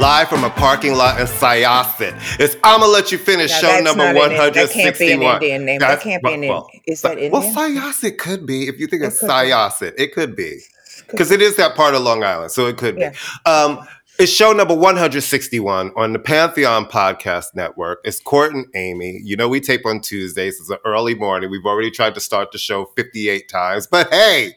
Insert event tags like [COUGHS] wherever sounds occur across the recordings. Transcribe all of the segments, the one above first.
Live from a parking lot in Syosset. It's I'm gonna let you finish Now, show number not an- that can't be an 161. Indian name. That can't be an well, is that Well, Indian? Syosset could be if you think It be. Syosset. It could be because it is that part of Long Island, so it could Yeah. be. Um, it's show number 161 on the Pantheon Podcast Network. It's Court and Amy. You know, we tape on Tuesdays. It's an early morning. We've already tried to start the show 58 times, but hey,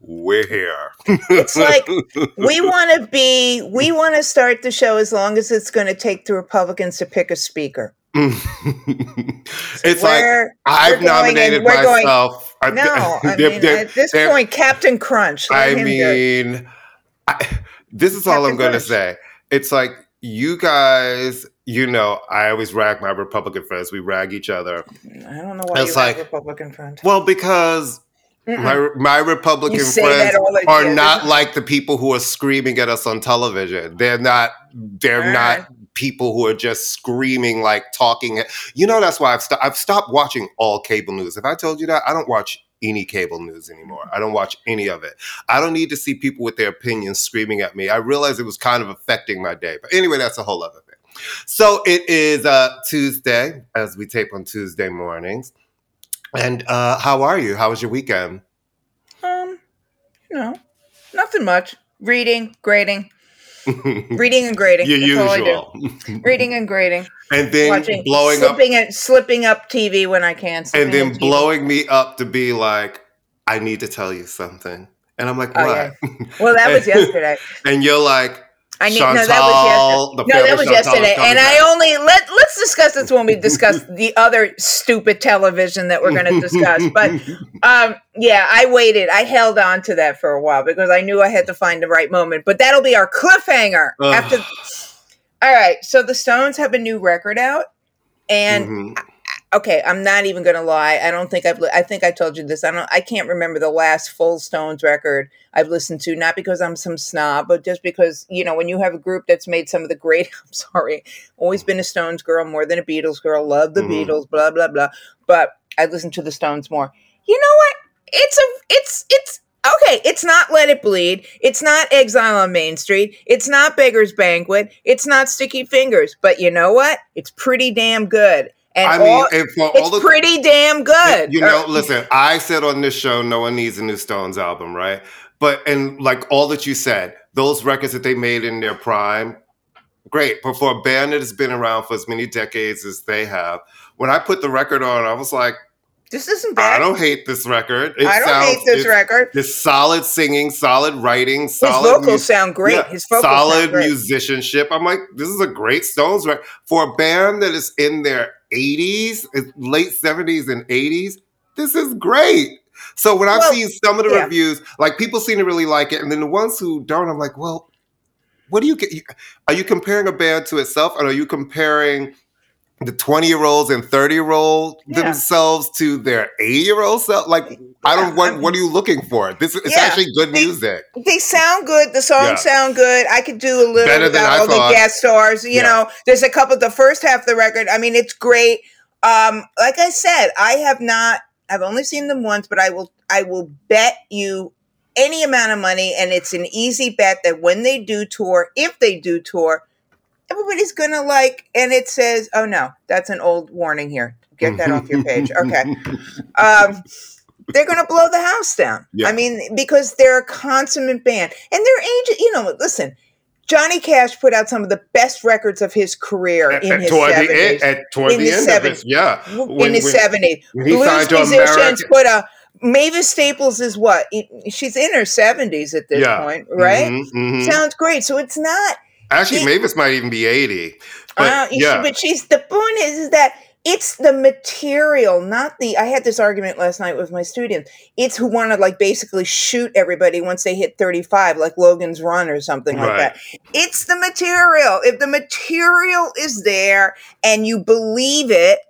we're here. It's like [LAUGHS] we want to be, we want to start the show as long as it's going to take the Republicans to pick a speaker. it's like We're- I've nominated going- myself. [LAUGHS] I- No, I mean, they're- at this point, Captain Crunch. I him do it. mean, I, this is all I'm going to say. It's like you guys, you know, I always rag my Republican friends. We rag each other. I don't know why It's you like- Republican friends. Well, because Mm-mm. my my Republican friends are not like the people who are screaming at us on television. They're not. They're All not right. people who are just screaming like talking. You know, that's why I've I've stopped watching all cable news. If I told you that, I don't watch any cable news anymore. I don't watch any of it. I don't need to see people with their opinions screaming at me. I realized it was kind of affecting my day. But anyway, that's a whole other thing. So it is uh, Tuesday, as we tape on Tuesday mornings. And uh, how are you? How was your weekend? Um, you know, nothing much. Reading, grading, [LAUGHS] reading and grading. Your That's all I usual. [LAUGHS] Reading and grading. and then Watching, blowing up slipping it, slipping up TV when I can. and then blowing me up to be like, I need to tell you something. And I'm like, Oh, what? Well, that [LAUGHS] was yesterday. and you're like, I need Chantal, no, that was yesterday. No, that was Chantal yesterday. And I only let let's discuss this when we discuss the other stupid television that we're going to discuss. But um, yeah, I waited. I held on to that for a while because I knew I had to find the right moment. But that'll be our cliffhanger Ugh. after. All right, so the Stones have a new record out, and Mhm. Okay, I'm not even gonna lie. I don't think I've. Li- I think I told you this. I don't. I can't remember the last full Stones record I've listened to. Not because I'm some snob, but just because you know when you have a group that's made some of the great. [LAUGHS] I'm sorry, always been a Stones girl more than a Beatles girl. Love the Mhm. Beatles. Blah blah blah. But I listen to the Stones more. You know what? It's a. It's it's. Okay, it's not Let It Bleed. It's not Exile on Main Street. It's not Beggar's Banquet. It's not Sticky Fingers. But you know what? It's pretty damn good. And I mean, all, and for all it's the pretty damn good. You know, listen, I said on this show, no one needs a new Stones album, right? But and like all that you said, those records that they made in their prime, great. But for a band that has been around for as many decades as they have, when I put the record on, I was like, this isn't bad. I don't hate this record. It I don't sounds- hate this it's- record. This solid singing, solid writing, His solid vocals mu- sound great. yeah, His vocals solid sound great. musicianship. I'm like, this is a great Stones record for a band that is in their 80s, eh, late 70s and 80s. This is great. So when I've Well, seen some of the yeah. reviews, like people seem to really like it, and then the ones who don't, I'm like, well, what do you get? Are you comparing a band to itself, and are you comparing the 20 year olds and 30 year old Yeah. themselves to their 80 year old self? Like, I don't. What What are you looking for? This is it's Yeah, actually good they- music. They sound good. The songs Yeah. sound good. I could do a little Better than I all thought. the guest stars. You Yeah. know, there's a couple. The first half of the record. I mean, it's great. Um, like I said, I have not. I've only seen them once, but I will. I will bet you any amount of money, and it's an easy bet that when they do tour, if they do tour, everybody's gonna like. And it says, "Oh no, that's an old warning here. Get that off your page." [LAUGHS] Okay. Um, they're going to blow the house down. Yeah. I mean, because they're a consummate band, and they're age. You know, listen. Johnny Cash put out some of the best records of his career in At- his toward the seventies. end, at, toward In the end of it, 70s. yeah. in his when- seventies. when he Blues musicians put a Mavis Staples is what she's in her seventies at this Yeah. point, right? Mhm, mhm. Sounds great. So it's not. Actually, Mavis might even be eighty. But uh, yeah, but she's the point is, is that it's the material, not the. I had this argument last night with my students. It's who want to like basically shoot everybody once they hit thirty five, like Logan's Run or something like that. It's the material. If the material is there and you believe it,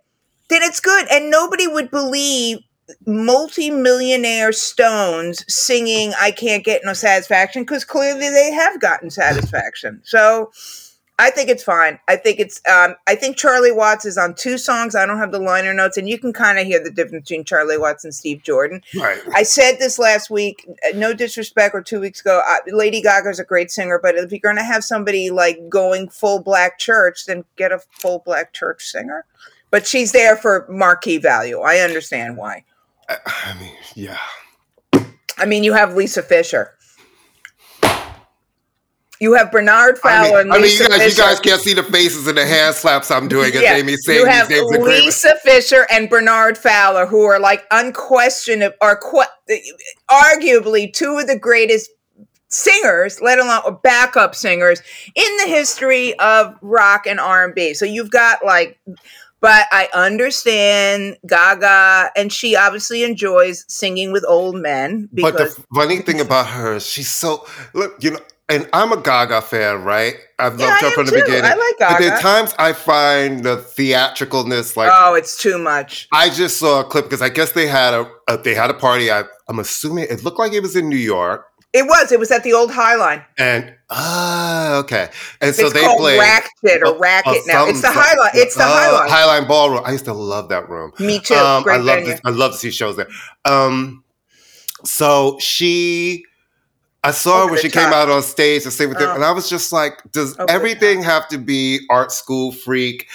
then it's good. And nobody would believe multi-millionaire stones singing i can't get no satisfaction because clearly they have gotten satisfaction [LAUGHS] so i think it's fine i think it's um, i think charlie watts is on two songs i don't have the liner notes and you can kind of hear the difference between charlie watts and steve jordan right. I said this last week, uh, no disrespect, or two weeks ago. Uh, Lady Gaga's a great singer, but if you're going to have somebody like going full black church, then get a full black church singer. But she's there for marquee value. I understand why. I mean, yeah. I mean, you have Lisa Fischer. You have Bernard I Fowler mean, and I mean, you guys, you guys can't see the faces and the hand slaps I'm doing as Yeah, Amy saying you these have names. are great. Lisa Fischer and Bernard Fowler, who are like unquestionable, are qu- arguably two of the greatest singers, let alone backup singers in the history of rock and R and B. So you've got like, but I understand Gaga, and she obviously enjoys singing with old men because But the funny thing about her is she's so look, you know, and I'm a Gaga fan, right? I've Yeah, loved her from the too. beginning. I like Gaga. But there are times I find the theatricalness like oh, it's too much. I just saw a clip because I guess they had a, a they had a party. I, I'm assuming it looked like it was in New York, It was. It was at the old High Line. and ah, okay, and so it's they called played Racket or uh, Racket uh, now. It's the some- High Line. It's the uh, High Line. Highline Ballroom. I used to love that room. Me too. Um, I love to, I love to see shows there. Um, so she, I saw her when she came out on stage to sing with them, Oh. and I was just like, does Over everything have to be art school freak?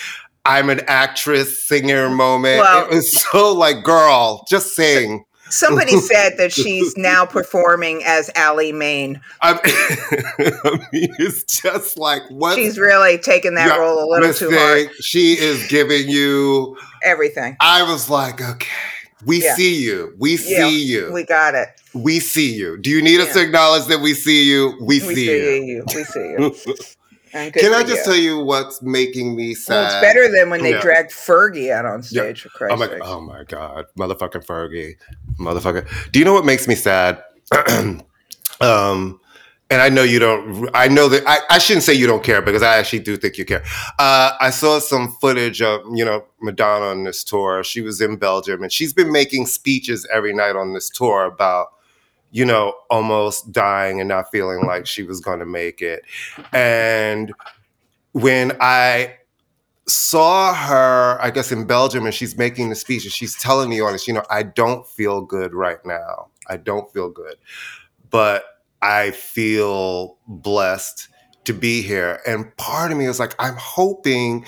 I'm an actress, singer moment. Well- it was so like, girl, just sing. Somebody [LAUGHS] said that she's now performing as Ally Maine. I [LAUGHS] I mean, it's just like what She's really taken that Yeah, role a little too hard. She is giving you. Everything. I was like, okay, we Yeah. see you. We see Yeah, you. We got it. We see you. Do you need us to acknowledge that we see you? We, We see, see you. you. We see you. [LAUGHS] Can I just you. tell you what's making me sad? Well, it's better than when they Yeah. dragged Fergie out on Yeah. stage, for Christ's I'm like, sake. oh my god, motherfucking Fergie, motherfucker. Do you know what makes me sad? [CLEARS THROAT] um, and I know you don't. I know that I, I shouldn't say you don't care because I actually do think you care. Uh, I saw some footage of you know Madonna on this tour. She was in Belgium and she's been making speeches every night on this tour about you know almost dying and not feeling like she was going to make it. And when I saw her, I guess in Belgium, and she's making the speech, and she's telling the audience, you know, I don't feel good right now. I don't feel good, but I feel blessed to be here. And part of me is like, I'm hoping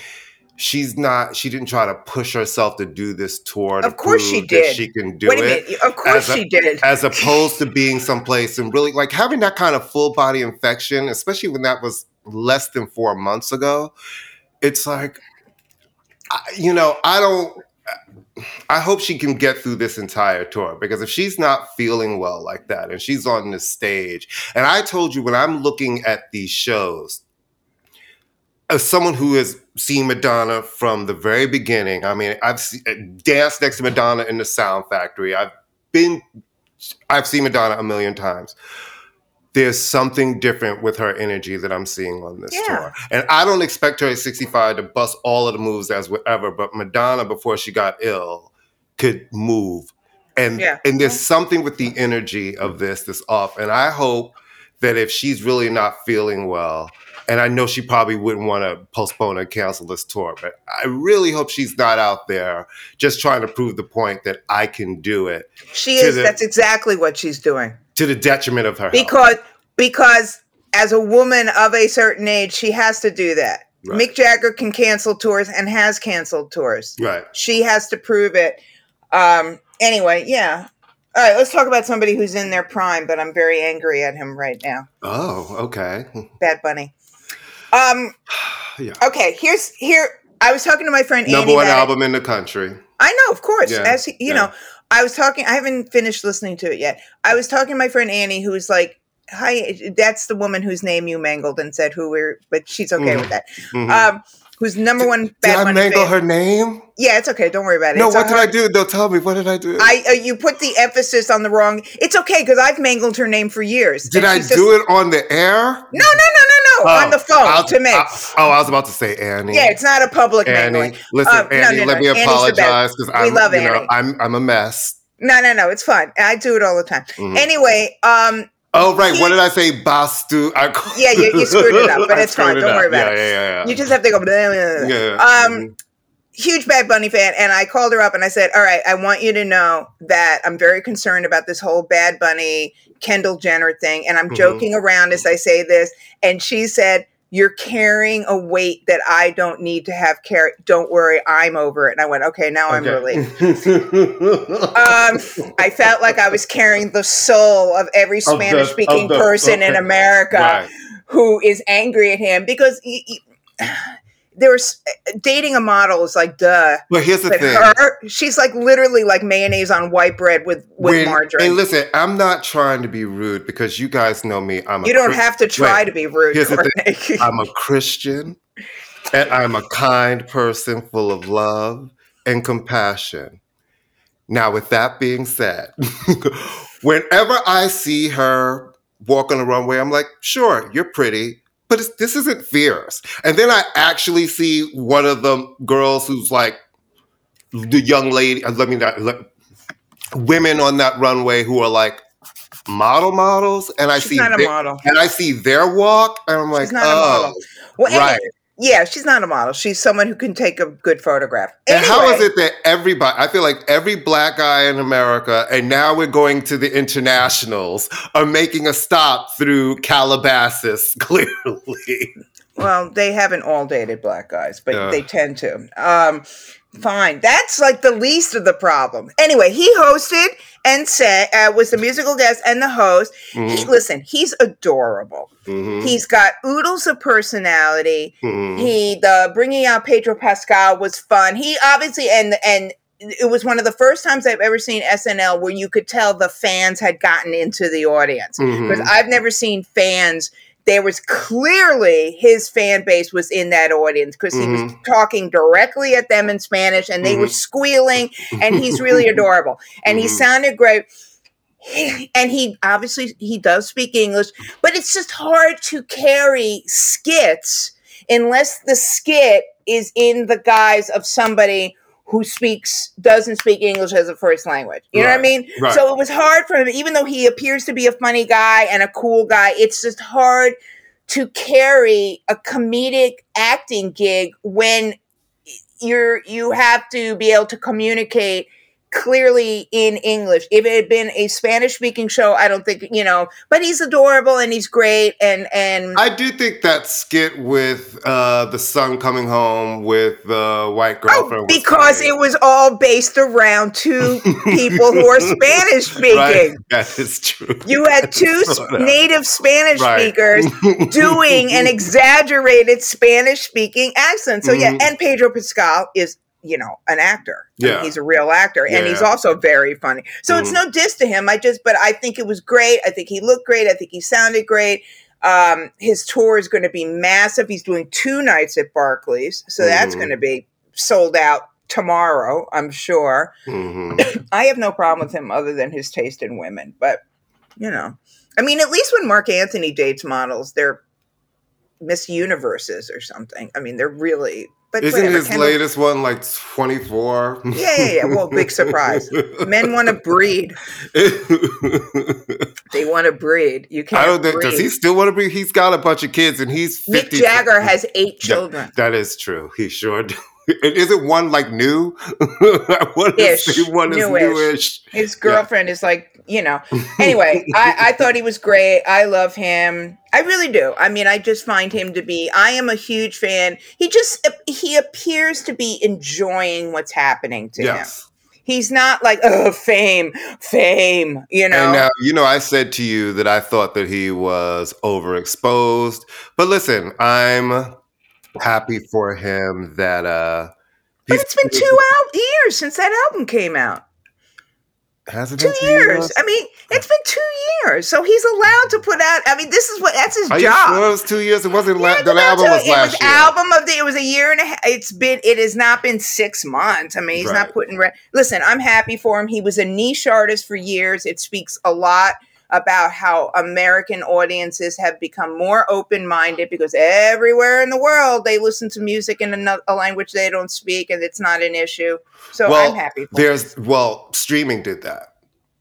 she's not. She didn't try to push herself to do this tour. to Of course she did. She can do Wait a it minute. Of course a- she did. as opposed to being someplace and really like having that kind of full body infection, especially when that was less than four months ago. It's like, I, you know, I don't. I hope she can get through this entire tour because if she's not feeling well like that and she's on the stage, and I told you when I'm looking at these shows, as someone who has seen Madonna from the very beginning, I mean, I've se- uh, danced next to Madonna in the Sound Factory. I've been, I've seen Madonna a million times. There's something different with her energy that I'm seeing on this Yeah. tour, and I don't expect her at 65 to bust all of the moves as whatever. But Madonna, before she got ill, could move, and Yeah. and there's something with the energy of this that's off. And I hope that if she's really not feeling well, and I know she probably wouldn't want to postpone and cancel this tour, but I really hope she's not out there just trying to prove the point that I can do it. She is. the- That's exactly what she's doing. to the detriment of her health. because because as a woman of a certain age, she has to do that. Right. Mick Jagger can cancel tours and has canceled tours. right. She has to prove it. Um, anyway, yeah. All right, let's talk about somebody who's in their prime, but I'm very angry at him right now. Oh, okay. Bad Bunny. Um, [SIGHS] Yeah. okay, here's here. I was talking to my friend Number Andy. one album in the country. I know, of course. Yeah, As he, you yeah. know, I was talking. I haven't finished listening to it yet. I was talking to my friend Annie, who was like, "Hi, that's the woman whose name you mangled and said who we're, but she's okay Mhm. with that." Mhm. Um, who's number one Did Bad I Bunny mangle fan. her name? Yeah, it's okay. Don't worry about it. No, It's what did I do? No, tell me. What did I do? I uh, you put the emphasis on the wrong. It's okay because I've mangled her name for years. did I do just- it on the air? No, no, no, no, no. on the phone I'll- to me. I- oh, I was about to say Annie. yeah, it's not a public Annie. mangling. Listen, Uh, Annie, no, let no. me Annie's apologize because I'm, love you know, I'm, I'm a mess. No, no, no. It's fine. I do it all the time. Mhm. Anyway, um, Oh, right. He- what did I say? Bastu. I, Yeah, you- you screwed it up, but [LAUGHS] it's fine. it Don't worry about yeah, it. Yeah, yeah, yeah. you just have to go. blah, blah, blah, blah. yeah. Huge Bad Bunny fan, and I called her up and I said, "All right, I want you to know that I'm very concerned about this whole Bad Bunny Kendall Jenner thing, and I'm Mhm. joking around as I say this." And she said, "You're carrying a weight that I don't need to have carry. Don't worry, I'm over it." And I went, "Okay, now I'm relieved." [LAUGHS] Um, I felt like I was carrying the soul of every Spanish speaking of the- person in. America Right. who is angry at him because y- y- there was eh, dating a model is like duh. But here's the But thing. her, she's like literally like mayonnaise on white bread with with When- margarine. And listen, I'm not trying to be rude because you guys know me. I'm a you don't Chris- have to try Wait, to be rude, here's the thing. [LAUGHS] I'm a Christian and I'm a kind person full of love and compassion. Now, with that being said, [LAUGHS] whenever I see her walk on the runway, I'm like, sure, you're pretty, but it's, this isn't fierce. And then I actually see one of the girls who's like the young lady, uh, let me not, let, women on that runway who are like model models, and I she's see not a their- model. and I see their walk, and I'm like, She's not a oh, model. Well, anyway, right. Yeah, she's not a model. She's someone who can take a good photograph. And how is it that everybody, I feel like every black guy in America, and now we're going to the internationals, are making a stop through Calabasas, [LAUGHS] clearly. Well, they haven't all dated black guys, but Yeah. they tend to. Um, fine, that's like the least of the problem. Anyway, he hosted and said uh, was the musical guest and the host. He, Mhm, listen, he's adorable. mhm, He's got oodles of personality. mhm. He the bringing out Pedro Pascal was fun. He obviously and and it was one of the first times I've ever seen SNL where you could tell the fans had gotten into the audience because Mhm. I've never seen fans. There was clearly his fan base was in that audience because he was Mhm. talking directly at them in Spanish and they were Mhm. squealing and he's really [LAUGHS] adorable and he Mhm. sounded great. And he obviously he does speak English, but it's just hard to carry skits unless the skit is in the guise of somebody who speaks doesn't speak English as a first language. You know what I mean? right. So it was hard for him, even though he appears to be a funny guy and a cool guy. It's just hard to carry a comedic acting gig when you're you have to be able to communicate clearly in English. If it had been a Spanish speaking show, I don't think, you know, but he's adorable and he's great and and I do think that skit with uh, the son coming home with the white girlfriend Oh, because funny. it was all based around two [LAUGHS] people who are Spanish [LAUGHS] speaking. Right? That is true. You had two Sort sp- of. native Spanish Right. speakers [LAUGHS] doing an exaggerated Spanish speaking accent. So yeah, Mhm. and Pedro Pascal is, you know, an actor. I mean, Yeah. he's a real actor and he's also very funny. So it's Mhm. no diss to him. I just but I think it was great. I think he looked great. I think he sounded great. Um, his tour is going to be massive. He's doing two nights at Barclays. So that's Mhm. going to be sold out tomorrow, I'm sure. Mhm. [COUGHS] I have no problem with him other than his taste in women. But you know, I mean, at least when Marc Anthony dates models, they're Miss Universes or something. I mean, they're really. But Isn't whatever, his Kendall- latest one like 24? Yeah, yeah, yeah. Well, big surprise. Men want to breed. [LAUGHS] They want to breed. You can't. I don't think breed. does he still want to breed? He's got a bunch of kids, and he's Mick. Jagger has eight Yeah, children. that is true. He sure. Do. [LAUGHS] And isn't one like new? [LAUGHS] I want to Ish, one is newish. newish. His girlfriend is like you know. Anyway, I, I thought he was great. I love him. I really do. I mean, I just find him to be. I am a huge fan. He just he appears to be enjoying what's happening to Yes. him. He's not like oh fame, fame. You know. And now, you know, I said to you that I thought that he was overexposed. But listen, I'm happy for him that uh but it's been two out years since that album came out. Has it Two been years. I mean, it's been two years, so he's allowed to put out. I mean, this is what that's his Are you job. sure it was two years? It wasn't la- Yeah, the album was it last was year. album of the. It was a year and a half. It's been. It has not been six months. I mean, he's Right. not putting. Re- Listen, I'm happy for him. He was a niche artist for years. It speaks a lot about how American audiences have become more open minded because everywhere in the world they listen to music in another, a language they don't speak, and it's not an issue. So well, I'm happy. There's well, streaming did that.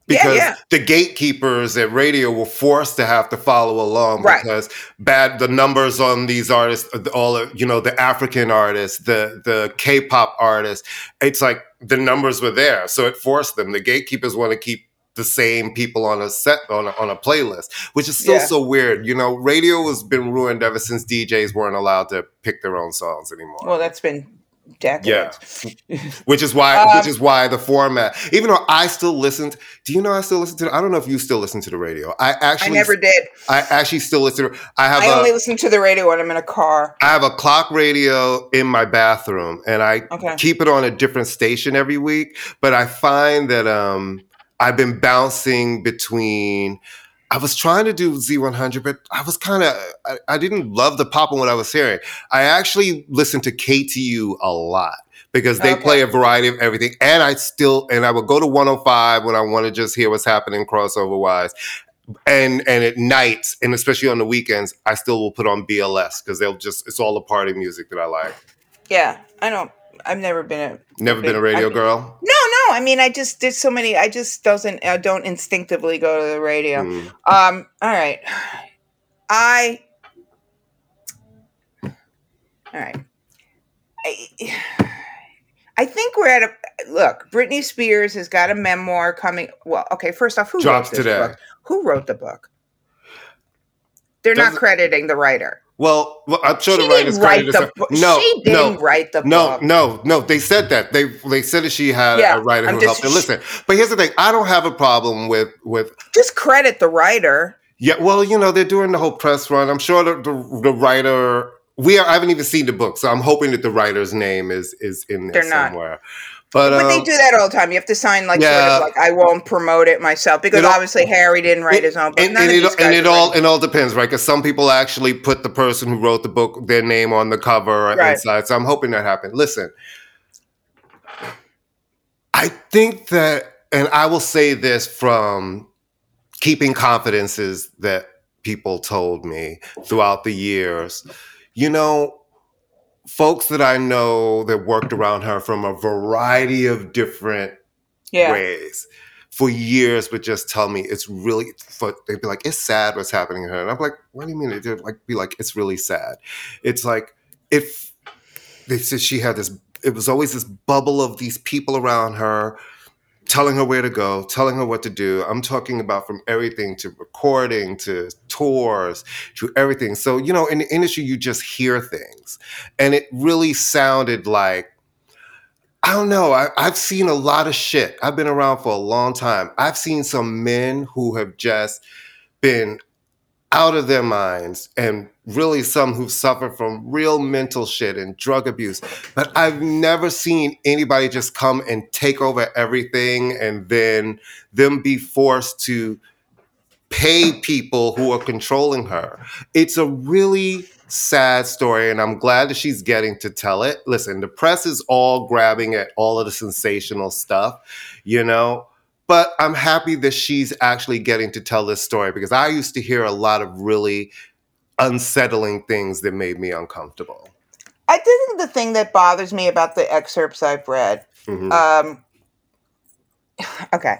Because yeah. the gatekeepers at radio were forced to have to follow along Right. because bad the numbers on these artists, all you know, the African artists, the the K-pop artists, it's like the numbers were there, so it forced them. The gatekeepers want to keep the same people on a set on a, on a playlist, which is still Yeah. so weird. You know, radio has been ruined ever since DJs weren't allowed to pick their own songs anymore. Well, that's been decades. Yeah, [LAUGHS] which is why Um, which is why the format even though i still listened do you know i still listen to i don't know if you still listen to the radio i I actually never did. i actually still listen to i have I a only listen to the radio when I'm in a car. I have a clock radio in my bathroom and I Okay. keep it on a different station every week. But I find that um, I've been bouncing between. I was trying to do Z100, but I was kind of, I, I didn't love the pop on what I was hearing. I actually listen to KTU a lot because they Okay. play a variety of everything. And I still, and I would go to 105 when I want to just hear what's happening crossover wise and and at nights and especially on the weekends i still will put on bls because they'll just it's all the party music that i like Yeah, I don't. I've never been a. never been a radio I- girl no. I mean, I just did so many. I just doesn't. I don't instinctively go to the radio. Mm. Um. All right. I. All right. I, I think we're at a look. Britney Spears has got a memoir coming. Well, okay. First off, who Drops wrote this today. book? Who wrote the book? They're not Doesn't- crediting the writer. Well, well i'm sure She the writers write credited the no she didn't no write the no book. no no no. they said that they they said that she had Yeah, a writer I'm who just- helped her listen but here's the thing i don't have a problem with with Just credit the writer. yeah well you know they're doing the whole press run i'm sure the, the, the writer we are, i haven't even seen the book so i'm hoping that the writer's name is is in there They're not. But, But they um, do that all the time. You have to sign like Yeah. sort of like I won't promote it myself because It all- obviously Harry didn't write It- his own book. And, and it, and it all it all depends, right? Because some people actually put the person who wrote the book their name on the cover Right. inside. So I'm hoping that happens. Listen, I think that, and I will say this from keeping confidences that people told me throughout the years. You know, folks that I know that worked around her from a variety of different yeah. ways for years would just tell me it's really for they'd be like it's sad what's happening to her. And i'm like what do you mean? They'd like be like it's really sad. It's like if they said she had this it was always this bubble of these people around her telling her where to go telling her what to do i'm talking about from everything to recording to tours to everything so you know in the industry you just hear things and it really sounded like I don't know. I, I've seen a lot of shit. I've been around for a long time. I've seen some men who have just been out of their minds and really some who've suffered from real mental shit and drug abuse. But I've never seen anybody just come and take over everything and then them be forced to pay people who are controlling her. It's a really sad story, and I'm glad that she's getting to tell it. Listen, the press is all grabbing at all of the sensational stuff, you know. But I'm happy that she's actually getting to tell this story because I used to hear a lot of really unsettling things that made me uncomfortable. I think the thing that bothers me about the excerpts I've read, Mhm. um, [SIGHS] okay.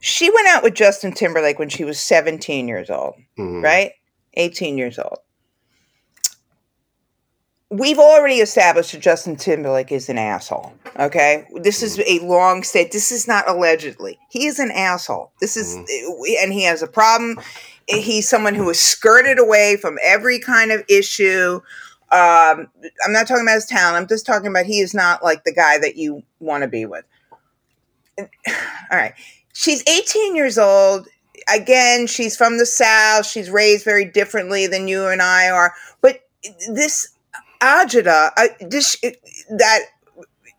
She went out with Justin Timberlake when she was 17 years old, Mhm. right? 18 years old. we've already established that Justin Timberlake is an asshole. Okay, this is a long state. This is not allegedly. He is an asshole. This is, and he has a problem. Eh, he's someone who is skirted away from every kind of issue. Um, I'm not talking about his talent. I'm just talking about he is not like the guy that you want to be with. [SIGHS] All right, she's 18 years old. Again, she's from the South. She's raised very differently than you and I are. But this Ajita, I, this eh, that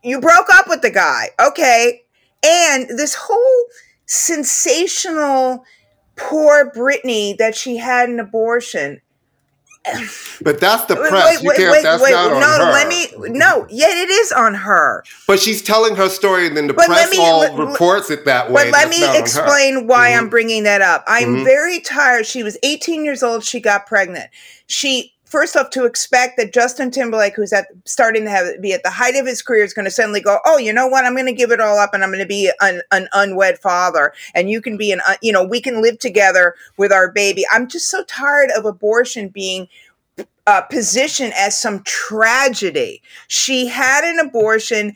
you broke up with the guy, okay? And this whole sensational poor Britney that she had an abortion. But that's the Wait, press. you wait, can't. wait, that's wait, not on no, her. let me. No, yeah, it is on her. But she's telling her story, and then the But press me- all let- reports it that way. But let me not on her. explain why Mhm. I'm bringing that up. I'm Mhm. very tired. She was 18 years old. She got pregnant. She first off to expect that Justin Timberlake, who's at starting to have be at the height of his career, is going to suddenly go, "Oh, you know what? I'm going to give it all up, and I'm going to be an, an unwed father, and you can be an, un- you know, we can live together with our baby." I'm just so tired of abortion being uh, positioned as some tragedy. She had an abortion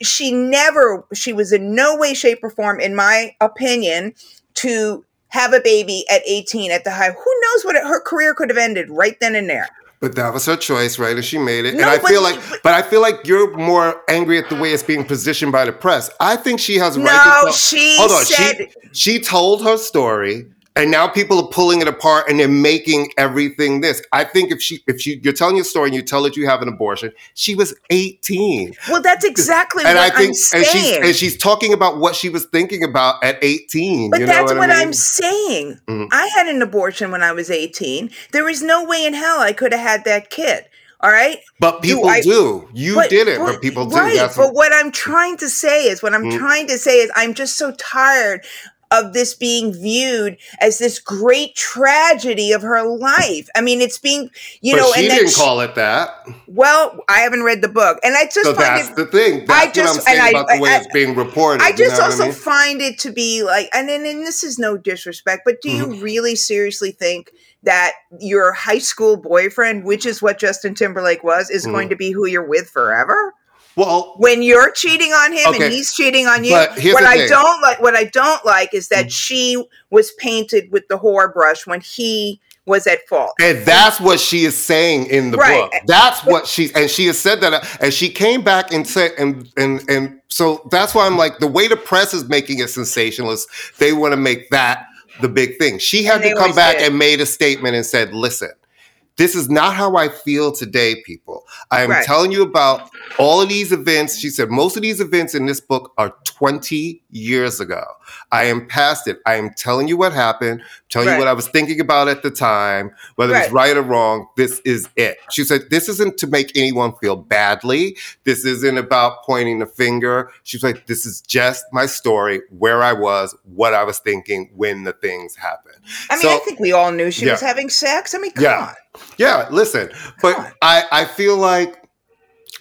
she never she was in no way shape or form in my opinion to have a baby at 18 at the high who knows what it, her career could have ended right then and there But that was her choice, right? And she made it. and I but- feel like, but- but I feel like you're more angry at the way it's being positioned by the press. I think she has a right No, tell- she Hold on, said- she she told her story, and now people are pulling it apart and they're making everything this. I think if she if she you're telling your story and you tell that you have an abortion, she was 18. well that's exactly And what I think, i'm saying and she's and she's talking about what she was thinking about at 18. but you know that's what, what, I mean? I'm saying. Mhm. I had an abortion when I was 18. There is no way in hell I could have had that kid. All right. But Do people I- do. You But- did it, but- but people do. Right. That's but what, what I'm trying to say is, what I'm Mm. trying to say is, I'm just so tired of this being viewed as this great tragedy of her life. I mean, it's being, you but know, she and then didn't she- call it that. well, I haven't read the book, and I just So find that's it. the thing. I just- what I'm saying and I- the way I- it's being reported. I you just also mean? find it to be like, and, and, and this is no disrespect, but do Mm-hmm. you really seriously think that your high school boyfriend, which is what Justin Timberlake was, is Mhm. going to be who you're with forever? Well, when you're cheating on him Okay. and he's cheating on you what i thing. Don't like what i don't like is that mm. she was painted with the whore brush when he was at fault and that's what she is saying in the Right. book. That's what she and she has said that, uh, and she came back and said, and and and so that's why I'm like the way the press is making it sensationalist. They want to make that the big thing. She had to come back did. and made a statement and said, "Listen." This is not how I feel today, people. I am Right. telling you about all of these events. She said most of these events in this book are 20 years ago. I am past it. I am telling you what happened, telling Right. you what I was thinking about at the time, whether it's Right. right or wrong. This is it. She said, This isn't to make anyone feel badly. This isn't about pointing the finger. She's like, This is just my story, where I was, what I was thinking when the things happened. i mean So- i think we all knew she was having sex i mean come Yeah. on Yeah, listen, but. I, I feel like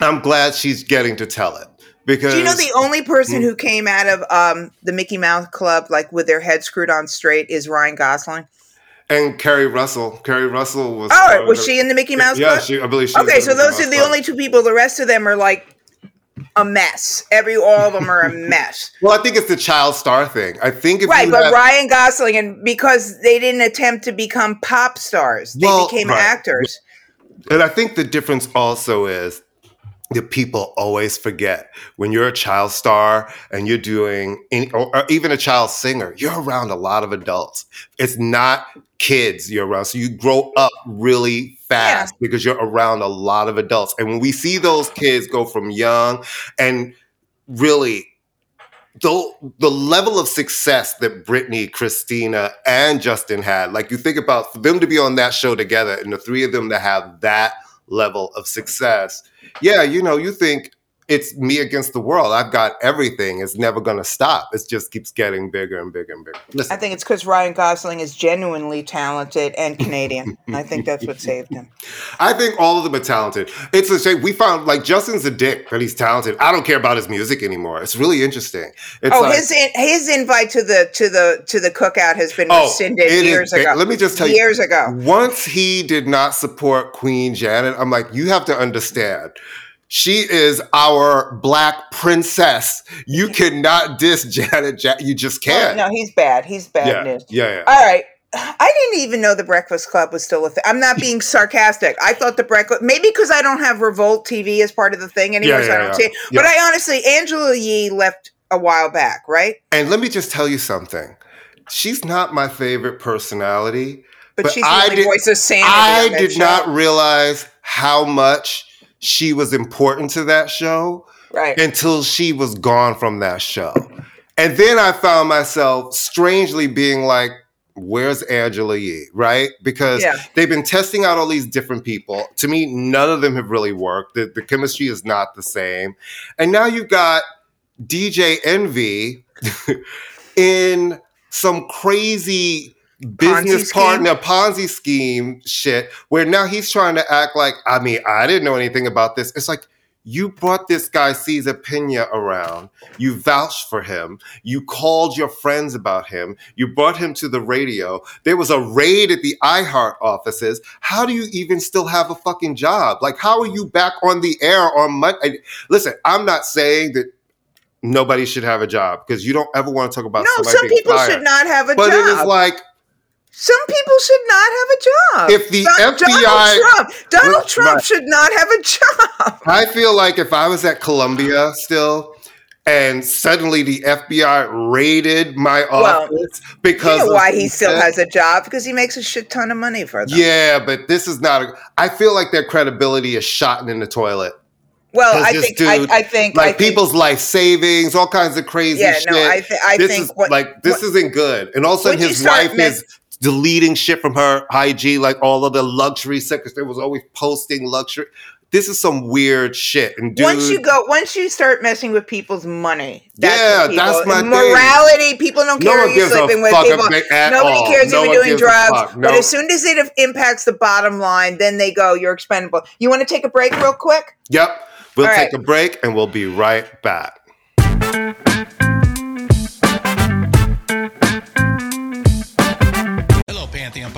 I'm glad she's getting to tell it because do you know the only person Mm. who came out of um, the mickey mouse club like with their head screwed on straight is ryan gosling and Keri Russell. Keri Russell was. oh was she in the mickey mouse Yeah, club she, I believe she. okay so those Mouse are the Club. only two people the rest of them are like a mess every all of them are a mess [LAUGHS] Well, I think it's the child star thing. I think if right, you but had- Ryan Gosling, and because they didn't attempt to become pop stars, they Well, became right. actors. And I think the difference also is that people always forget when you're a child star and you're doing, any, or, or even a child singer, you're around a lot of adults. It's not kids you're around. So you grow up really fast because you're around a lot of adults. And when we see those kids go from young and really the, the level of success that Britney, Christina, and Justin had, like you think about for them to be on that show together and the three of them to have that level of success. Yeah, you know, you think it's me against the world. I've got everything. It's never going to stop. It just keeps getting bigger and bigger and bigger. Listen. I think it's because Ryan Gosling is genuinely talented and Canadian. I think that's what saved him. [LAUGHS] I think all of them are talented. It's a shame. We found like Justin's a dick, but he's talented. I don't care about his music anymore. It's really interesting. It's oh, like, his in, his invite to the to the to the cookout has been Oh, rescinded is years ago. Let me just tell you. years ago. Once he did not support Queen Janet, I'm like, you have to understand. She is our black princess. You cannot diss Janet. Ja- you just Oh, can't. no, he's bad. He's bad yeah, news. yeah, yeah. All right. I didn't even know the Breakfast Club was still a thing. I'm not being sarcastic. I thought the Breakfast, maybe because I don't have Revolt TV as part of the thing anymore, Yeah, so I don't yeah. see it. Yeah. But I honestly, Angela Yee left a while back, right? And let me just tell you something. She's not my favorite personality, But, she's the I only did- voice of sanity. I did show. not realize how much she was important to that show Right. until she was gone from that show. And then I found myself strangely being like, where's Angela Yee? Right? Because Yeah. they've been testing out all these different people. To me, none of them have really worked. The, the chemistry is not the same. And now you've got DJ Envy [LAUGHS] in some crazy business partner Ponzi scheme shit where now he's trying to act like, I mean, I didn't know anything about this. It's like, you brought this guy Cesar Pina around. You vouched for him. You called your friends about him. You brought him to the radio. There was a raid at the iHeart offices. How do you even still have a fucking job? Like, how are you back on the air on Monday? Listen, I'm not saying that nobody should have a job because you don't ever want to talk about no, somebody some people should not have a But job. it is like some people should not have a job. If the Don- FBI Donald Trump, Donald Right. Should not have a job. [LAUGHS] I feel like if I was at Columbia still and suddenly the FBI raided my Well, office because You know why he still has a job? Because he makes a shit ton of money for them. Yeah, but this is not a I feel like their credibility is shot in the toilet. Well, I think, I, dude, I think, I Like think- people's life savings, all kinds of crazy Yeah, shit. no, I thi- I this think is what- like this isn't good. And all of a sudden his wife is deleting shit from her IG, like all of the luxury secretary was always posting luxury. This is some weird shit. And dude, once you go, once you start messing with people's money, that's Yeah, people, that's my thing. morality. People don't No care one who you're sleeping with. People, nobody all. cares No if you're doing drugs. fuck. But as soon as it impacts the bottom line, then they go, "You're expendable." You want to take a break real quick? Yep. We'll All take right. a break and we'll be right back.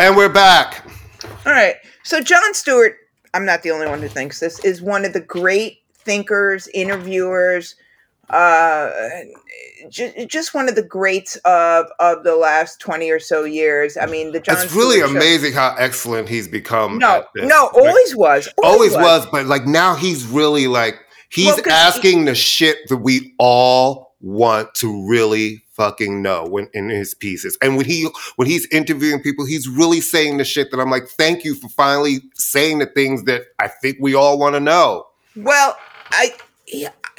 And we're back. All right. So Jon Stewart, I'm not the only one who thinks this, is one of the great thinkers, interviewers, uh, just, just one of the greats of of the last 20 or so years. I mean, the Jon it's really Stewart show- amazing how excellent he's become. No, no, always was. always was, but like now he's really like he's Well, 'cause he- asking the shit that we all want to really fucking know when in his pieces. And when he when he's interviewing people, he's really saying the shit that I'm like, thank you for finally saying the things that I think we all want to know. Well, I,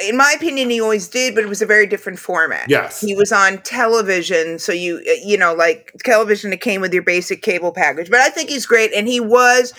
in my opinion, he always did, but it was a very different format. Yes. he was on television, so you, uh, you know, like television that came with your basic cable package. But I think he's great, and he was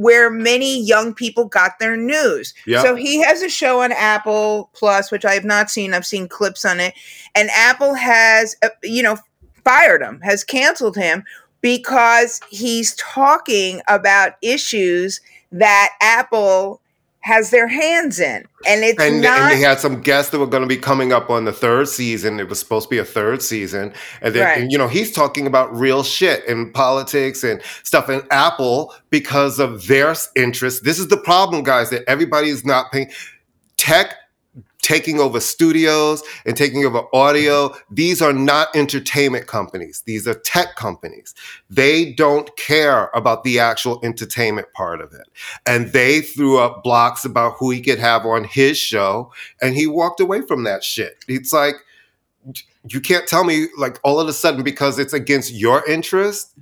where many young people got their news. Yeah. So he has a show on Apple Plus, which I have not seen. I've seen clips on it, and Apple has, uh, you know, fired him, has canceled him because he's talking about issues that Apple has their hands in, and it's And, not. and they had some guests that were going to be coming up on the third season. It was supposed to be a third season, and then Right. and, you know he's talking about real shit in politics and stuff. And Apple, because of their interest, this is the problem, guys. That everybody's not paying tech taking over studios and taking over audio. These are not entertainment companies. These are tech companies. They don't care about the actual entertainment part of it. And they threw up blocks about who he could have on his show. And he walked away from that shit. It's like, you can't tell me, like, all of a sudden, because it's against your interest.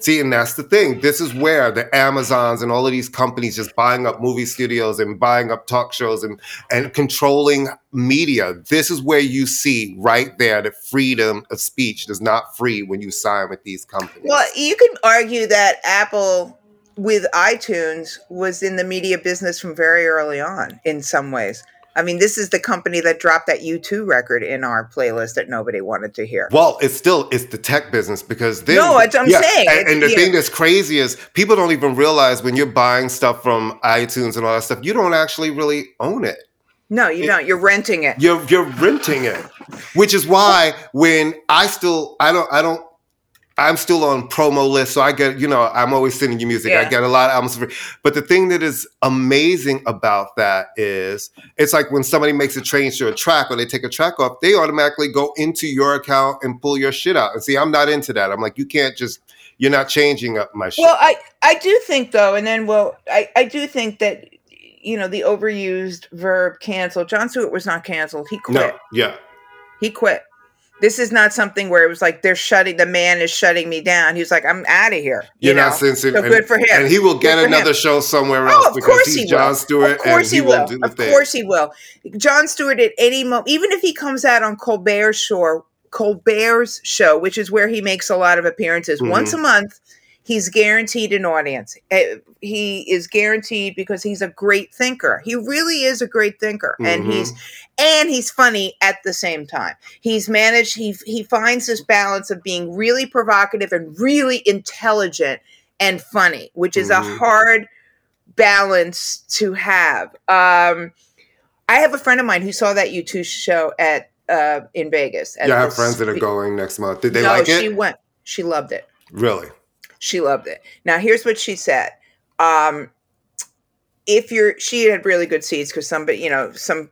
See, and that's the thing. This is where the Amazons and all of these companies just buying up movie studios and buying up talk shows and, and controlling media. This is where you see right there that freedom of speech is not free when you sign with these companies. Well, you can argue that Apple with iTunes was in the media business from very early on in some ways. I mean, this is the company that dropped that U2 record in our playlist that nobody wanted to hear. Well, it's still it's the tech business because then, No, it's- I'm saying, and, and the yeah. thing that's crazy is people don't even realize when you're buying stuff from iTunes and all that stuff, you don't actually really own it. No, you don't. You're renting it. You're you're renting it, which is why when I still I don't I don't I'm still on promo list, so I get you know I'm always sending you music. I get a lot of albums, for free. but the thing that is amazing about that is it's like when somebody makes a change to a track or they take a track off, they automatically go into your account and pull your shit out. And see, I'm not into that. I'm like, you can't just you're not changing up my shit. Well, I I do think though, and then well, I I do think that you know the overused verb cancel. Jon Stewart was not canceled. He quit. no, yeah. He quit. This is not something where it was like they're shutting the man is shutting me down. He was like, I'm out of here. you You're not know? censored. So and, good for him. And he will get for him. another show somewhere else Oh, of because course he's he will. Jon. Stewart Of course he, will. Of thing. course he will. Jon Stewart at any moment, even if he comes out on Colbert's show, Colbert's show, which is where he makes a lot of appearances Mhm. once a month, he's guaranteed an audience. Eh, He is guaranteed because he's a great thinker. He really is a great thinker, and Mhm. he's and he's funny at the same time. He's managed. He he finds this balance of being really provocative and really intelligent and funny, which is a Mhm. hard balance to have. Um, I have a friend of mine who saw that U2 show at uh, in Vegas. at Yeah, I have friends that are going next month. Did they no, like it? she went. She loved it. Really? She loved it. Now, here's what she said. Um, if you're, she had really good seats because somebody, you know, some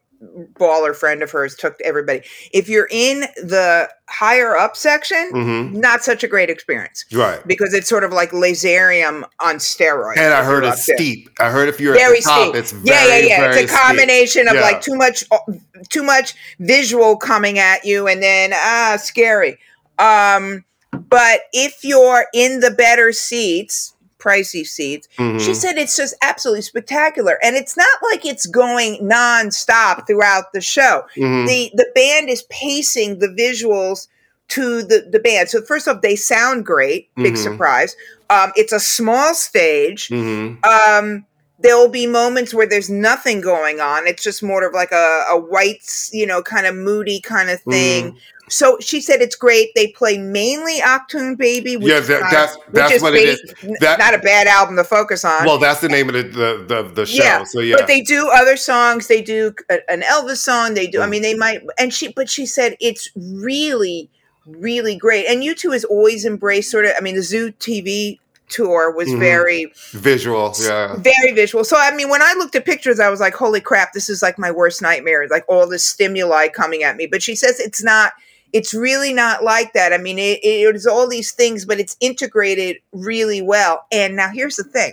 baller friend of hers took everybody. If you're in the higher up section, hmm not such a great experience Right. because it's sort of like laserium on steroids. And I heard it's there. steep. I heard if you're Very at the top, steep. it's very, yeah, yeah, yeah. It's a combination steep. of Yeah. like too much, too much visual coming at you, and then ah, scary. Um, but if you're in the better seats, pricey seats. She Mhm. said it's just absolutely spectacular, and it's not like it's going nonstop throughout the show. Mhm. the The band is pacing the visuals to the the band. So first off, they sound great. Big Mhm. surprise. Um, it's a small stage. Mhm. Um, there will be moments where there's nothing going on. It's just more of like a, a white, you know, kind of moody kind of thing. Mm-hmm. So she said it's great. They play mainly Achtung Baby, which Yeah, that- not- that's- that's what it is. That- not a bad album to focus on. Well, that's the name of the the, the, the show. yeah, So yeah. but they do other songs. They do a- an Elvis song. They do. I Mm. mean, they might. And she, but she said it's really, really great. And U2 has always embraced sort of. I mean, the Zoo TV tour was Mhm. very Visual. Yeah. very visual. So I mean, when I looked at pictures, I was like, "Holy crap! This is like my worst nightmare! Like all this stimuli coming at me." But she says it's not. It's really not like that. I mean, it, it's all these things, but it's integrated really well. And now here's the thing: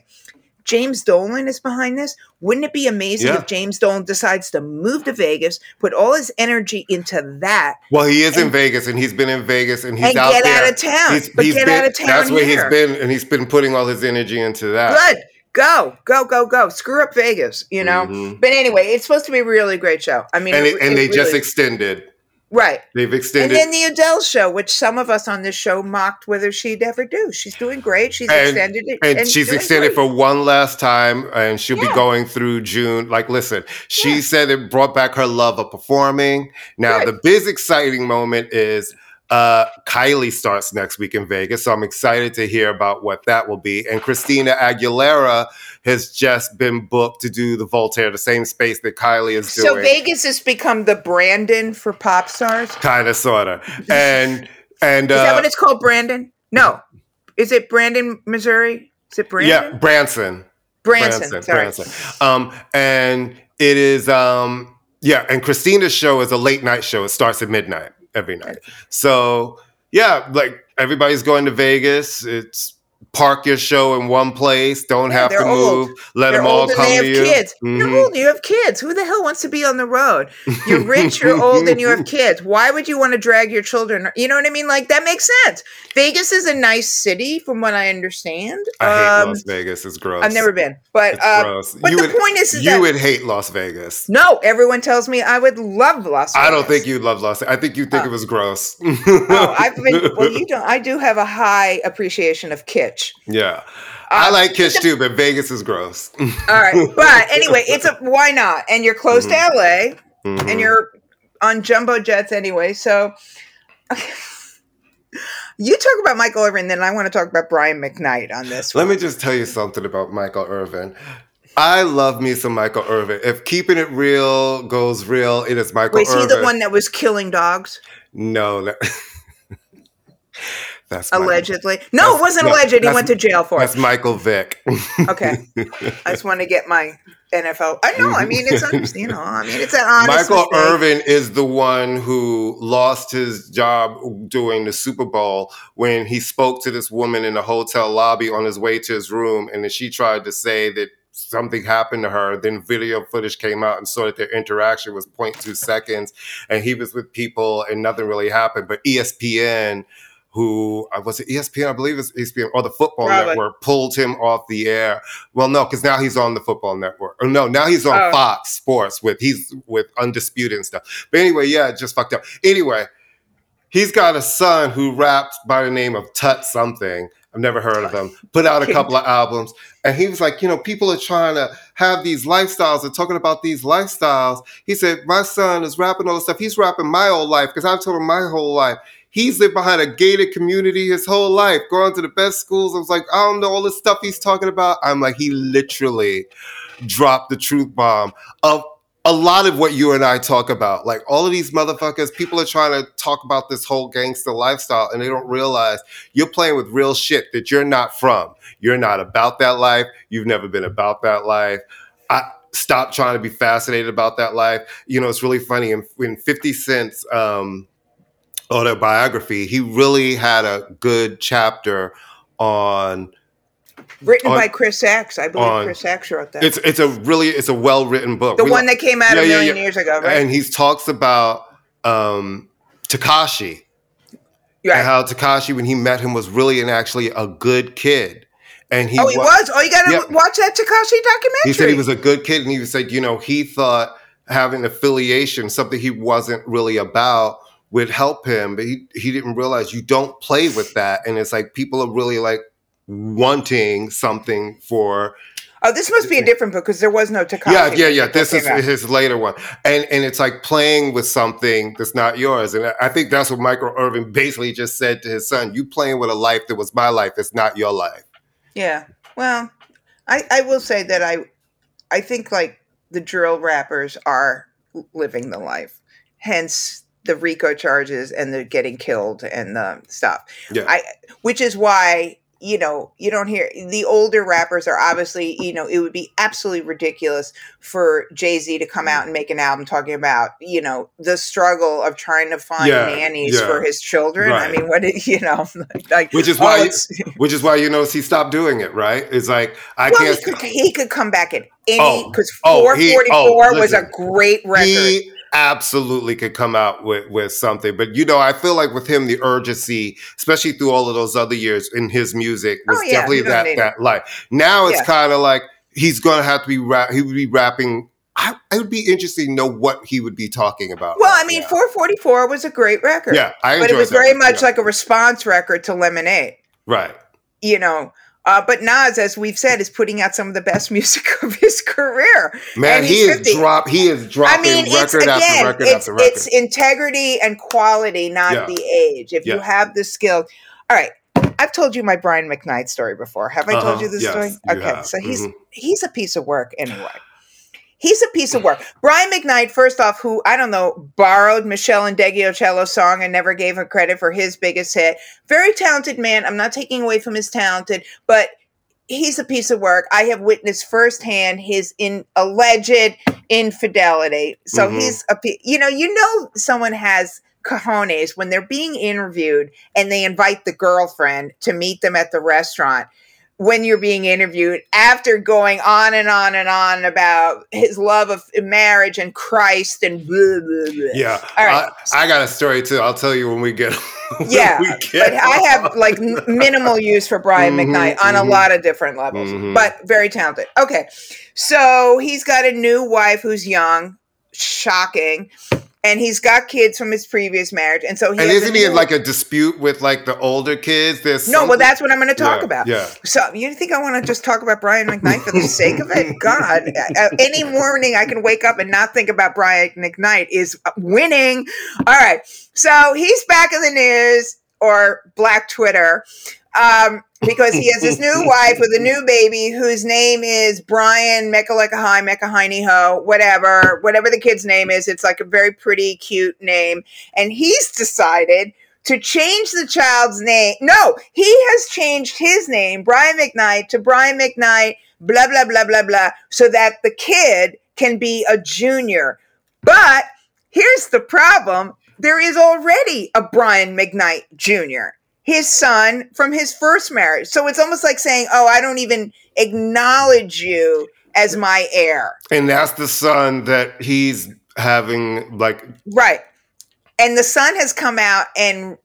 James Dolan is behind this. Wouldn't it be amazing Yeah. if James Dolan decides to move to Vegas, put all his energy into that, Well, he is in Vegas, and he's been in Vegas, and he's and out get there. out of town? He's, but he's get been, out of town That's where here. he's been, and he's been putting all his energy into that. Good. Go, go, go, go. Screw up Vegas, you know? Mhm. But anyway, it's supposed to be a really great show. I mean, And, it- it, and it they just extended. Right. They've extended. And then the Adele show, which some of us on this show mocked whether she'd ever do. She's doing great. She's And- extended it. and, she's extended great. for one last time, and she'll be going through June. Like, listen, she Yeah. said it brought back her love of performing. Now, Good. the big exciting moment is uh, Kylie starts next week in Vegas, so I'm excited to hear about what that will be. And Christina Aguilera has just been booked to do the Voltaire, the same space that Kylie is doing. So. Vegas has become the Brandon for pop stars. Kind of, sorta, and and uh, that what it's called, Brandon? No. Is it Brandon, Missouri? Is it Brandon? yeah, Branson. Branson. sorry. Branson. Um, and it is, um, yeah, and Christina's show is a late night show. It starts at midnight every night. So, yeah, like everybody's going to Vegas. It's park your show in one place. Don't Yeah, have to old. move. Let They're them all old come they have to you. kids. Mhm. You're old. You have kids. Who the hell wants to be on the road? You're rich. You're old, and you have [LAUGHS] kids. Why would you want to drag your children? You know what I mean? Like that makes sense. Vegas is a nice city, from what I understand. I hate Um, Las Vegas. It's gross. I've never been, but uh, but you the would, point is, is you would hate Las Vegas. no. Everyone tells me I would love Las Vegas. I don't think you'd love Las. Vegas. I think you think Oh. it was gross. Oh, I've been. Well, [LAUGHS] you don't. I do have a high appreciation of kitsch. Yeah, I Uh, like Kish too, but Vegas is gross. All right, [LAUGHS] but anyway, it's a why not? And you're close to LA, Mhm. and you're on jumbo jets anyway. So [LAUGHS] you talk about Michael Irvin, then I want to talk about Brian McKnight on this. Let one. me just tell you something about Michael Irvin. I love me some Michael Irvin. If keeping it real goes real, it is Michael Wait, is Irvin. he the one that was killing dogs No, that, [LAUGHS] that's Michael- allegedly? No, That's- it wasn't no, alleged. He went to jail for That's it. Michael Vick. [LAUGHS] Okay, I just want to get my NFL. I know. I mean, it's you know. I mean, it's an honest. Michael mistake. Irvin is the one who lost his job during the Super Bowl when he spoke to this woman in the hotel lobby on his way to his room, and then she tried to say that something happened to her. Then video footage came out and saw that their interaction was 0.2 seconds, and he was with people and nothing really happened. But ESPN. Who uh, was it? ESPN, I believe it's ESPN or the Football Probably. Network pulled him off the air. Well, no, because now he's on the Football Network. Or no, now he's on Oh. Fox Sports with he's with Undisputed and stuff. But anyway, yeah, just fucked up. Anyway, he's got a son who raps by the name of Tut something. I've never heard of him. [LAUGHS] Put out a couple of albums, and he was like, you know, people are trying to have these lifestyles and talking about these lifestyles. He said, my son is rapping all this stuff. He's rapping my whole life because I've told him my whole life. He's lived behind a gated community his whole life, going to the best schools. I was like, I don't know all this stuff he's talking about. I'm like, he literally dropped the truth bomb of a lot of what you and I talk about. Like all of these motherfuckers, people are trying to talk about this whole gangster lifestyle and they don't realize you're playing with real shit that you're not from. You're not about that life. You've never been about that life. I stop trying to be fascinated about that life. You know, it's really funny. In, in 50 Cent's um, autobiography, he really had a good chapter on written on- by Kris Ex. I believe on- Kris Ex wrote that. it's it's a really it's a well written book. the We one like- that came out Yeah, a yeah, million yeah. years ago, right? and he talks about um Tekashi right. and how Tekashi when he met him was really and actually a good kid and he oh, he wa- was. Oh, you got to Yeah. watch that Tekashi documentary. He said he was a good kid, and he said, you know, he thought having affiliation, something he wasn't really about, would help him, but he he didn't realize you don't play with that, and it's like people are really like wanting something for Oh, this must be a different book because there was no Tekashi. yeah yeah yeah this is out. his later one and and it's like playing with something that's not yours and i think that's what michael irvin basically just said to his son you playing with a life that was my life it's not your life Yeah. Well, I I will say that I I think like the drill rappers are living the life. Hence the RICO charges and the getting killed and the stuff. yeah. I which is why you know you don't hear the older rappers are obviously you know it would be absolutely ridiculous for jay-z to come out and make an album talking about you know the struggle of trying to find Yeah, nannies yeah. for his children. I mean what did [LAUGHS] you know like Which is oh, why which is why you notice he stopped doing it right? It's like i well, can't he could, he could come back at any Oh, because oh, he- 444 oh, was a great record. he absolutely could come out with, with something. But you know, I feel like with him, the urgency, especially through all of those other years in his music, was Oh, yeah, definitely that that light. Now it's Yeah. kind of like he's gonna have to be rap. He would be rapping. I, it would be interesting to know what he would be talking about. well right i mean now. 444 was a great record yeah, I but it was very much yeah. like a response record to lemonade right. you know. Uh, but Nas, as we've said, is putting out some of the best [LAUGHS] music of his career. Man, And he is 50. drop. He is dropping I mean, it's record after record it's, after record. it's integrity and quality, not Yeah. the age. If you have the skill, all right. I've told you my Brian McKnight story before. Have I Uh-huh, told you this yes, story? you Okay, have. so he's Mhm. he's a piece of work anyway. He's a piece of work. [SIGHS] Brian McKnight, first off, who I don't know, borrowed Meshell Ndegeocello's song and never gave her credit for his biggest hit. Very talented man. I'm not taking away from his talented, but he's a piece of work. I have witnessed firsthand his in alleged infidelity. So Mhm. he's a you know, you know someone has cojones when they're being interviewed and they invite the girlfriend to meet them at the restaurant when you're being interviewed after going on and on and on about his love of marriage and Christ and blah, blah, blah. Yeah, All right. I, I got a story too. I'll tell you when we get. [LAUGHS] when Yeah, we but get I have like minimal use for Brian Mhm, McKnight on a mhm. lot of different levels, Mhm. but very talented. Okay, so he's got a new wife who's young, shocking, and he's got kids from his previous marriage, and so he And isn't he in like a dispute with like the older kids? There's no, well, that's what I'm going to talk Yeah, about. Yeah. So you think I want to just talk about Brian McKnight for the sake of it? God, uh, any morning I can wake up and not think about Brian McKnight is winning. All right, so he's back in the news or Black Twitter um, because he has his new [LAUGHS] wife with a new baby whose name is Brian Mekalekahai Mekahini Ho, whatever, whatever the kid's name is. It's like a very pretty, cute name, and he's decided to change the child's name. No, he has changed his name, Brian McKnight, to Brian McKnight, blah, blah, blah, blah, blah, so that the kid can be a junior. But here's the problem there is already a Brian McKnight Jr., his son from his first marriage. So it's almost like saying, oh, I don't even acknowledge you as my heir. And that's the son that he's having like Right. And the son has come out and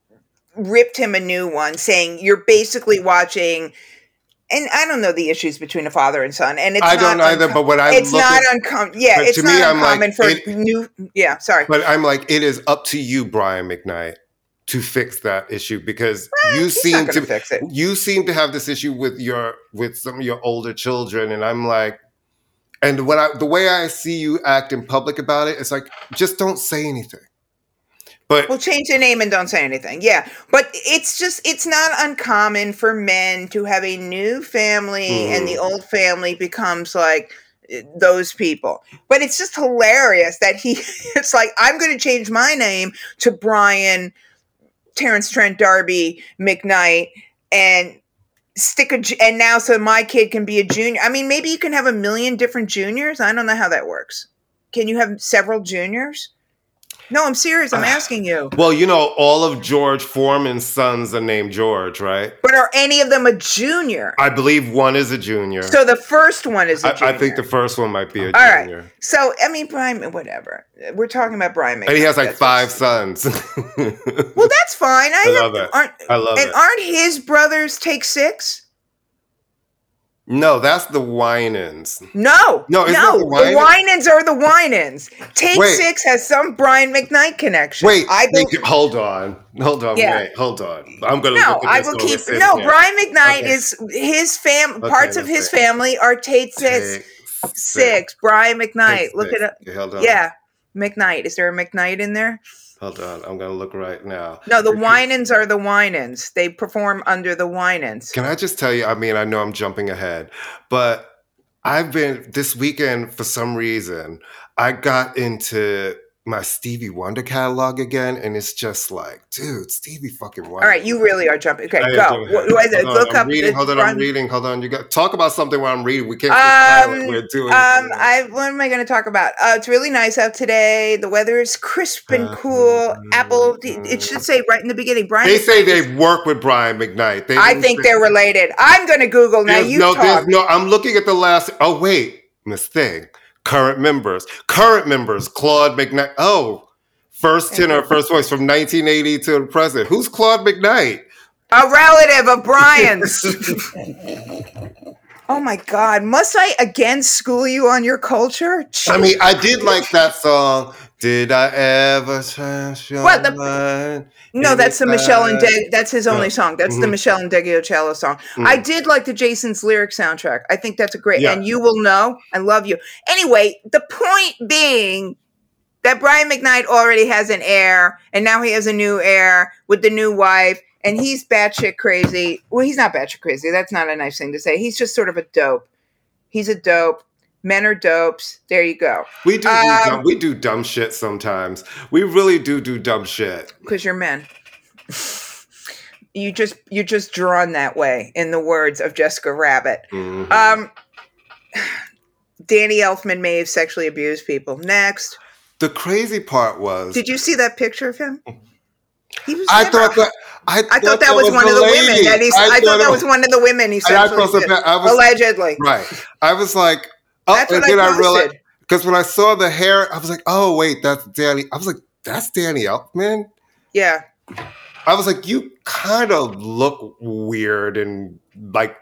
ripped him a new one, saying you're basically watching. And I don't know the issues between a father and son, and it's I don't not either, but what I'm it's not uncommon. Yeah, it's to not me, I'm like, uncommon for it- new. Yeah, sorry. But I'm like, it is up to you, Brian McKnight, to fix that issue because you seem to fix it. you seem to have this issue with your with some of your older children, and I'm like, and when I the way I see you act in public about it, it's like just don't say anything. But Well, change the name and don't say anything. Yeah. But it's just, it's not uncommon for men to have a new family and the old family becomes like eh, those people. But it's just hilarious that he, [LAUGHS] it's like, I'm going to change my name to Brian, Terence Trent D'Arby, McKnight, and stick a, and now so my kid can be a junior. I mean, maybe you can have a million different juniors. I don't know how that works. Can you have several juniors? No, I'm serious. I'm ah. asking you. well, you know, all of George Foreman's sons are named George, right? But are any of them a junior? I believe one is a junior. So the first one is a I, junior. I think the first one might be a All right. junior. So I mean, Brian, whatever. We're talking about Brian. And he has like five sons. [LAUGHS] Well, that's fine. I, I love have- it. I love and it. aren't his brothers take six? No, that's the Winans. No, No, no. the Winans? Are the Winans. Take Wait. Six has some Brian McKnight connection. Wait, I they- bel- hold on, hold on, Yeah. wait, hold on. I'm gonna no, I will keep. No, internet. Brian McKnight Okay. is his fam. Okay, parts of his see. family are Take Six. Six. Brian McKnight. Look six. at it. On. Yeah, McKnight. Is there a McKnight in there? Hold on. I'm gonna look right now. No, the Winans are the Winans. They perform under the Winans. Can I just tell you? I mean, I know I'm jumping ahead, but I've been this weekend for some reason. I got into my Stevie Wonder catalog again, and it's just like, dude, Stevie fucking Wonder. All right, you really are jumping. Okay, I go. What, what is it? Look I'm up. reading. Hold on, I'm reading. Hold on. You got talk about something while I'm reading. We can't. Um, We're doing. um, I what am I going to talk about? Uh, it's really nice out today. The weather is crisp and cool. Apple. It should say right in the beginning. Brian. they say they work with Brian McKnight. They I think they're related. I'm going to Google now. You no, talk. no. I'm looking at the last. Oh wait, Miss Thing. Current members. Current members. Claude McKnight. Oh, first tenor, first voice from 1980 to the present. Who's Claude McKnight? A relative of Brian's. [LAUGHS] oh my God! Must I again school you on your culture? I mean, I did like that song. Did I ever change your What, the- mind? No, that's the Michelle and? Deg. That's his only Yeah. song. That's the Mhm. Michelle and Cello song. I did like the Jason's lyric soundtrack. I think that's a great. Yeah. And you will know. I love you. Anyway, the point being that Brian McKnight already has an heir, and now he has a new heir with the new wife, and he's batshit crazy. Well, he's not batshit crazy. That's not a nice thing to say. He's just sort of a dope. He's a dope. Men are dopes. There you go. We do, do Um, dumb, we do dumb shit sometimes. We really do do dumb shit. because you're men. you just you're just drawn that way, in the words of Jessica Rabbit. Mhm. Um, [SIGHS] Danny Elfman may have sexually abused people. Next, the crazy part was did you see that picture of him? [LAUGHS] He was. I never- thought that I, I thought that was one of the women that he's. I, thought that was one of the women he And I. I was- allegedly. right. I was like, oh, That's and what I then I, realized because when I saw the hair, I was like, oh wait, that's Danny. I was like, that's Danny Elfman. Yeah. I was like, you kind of look weird and like.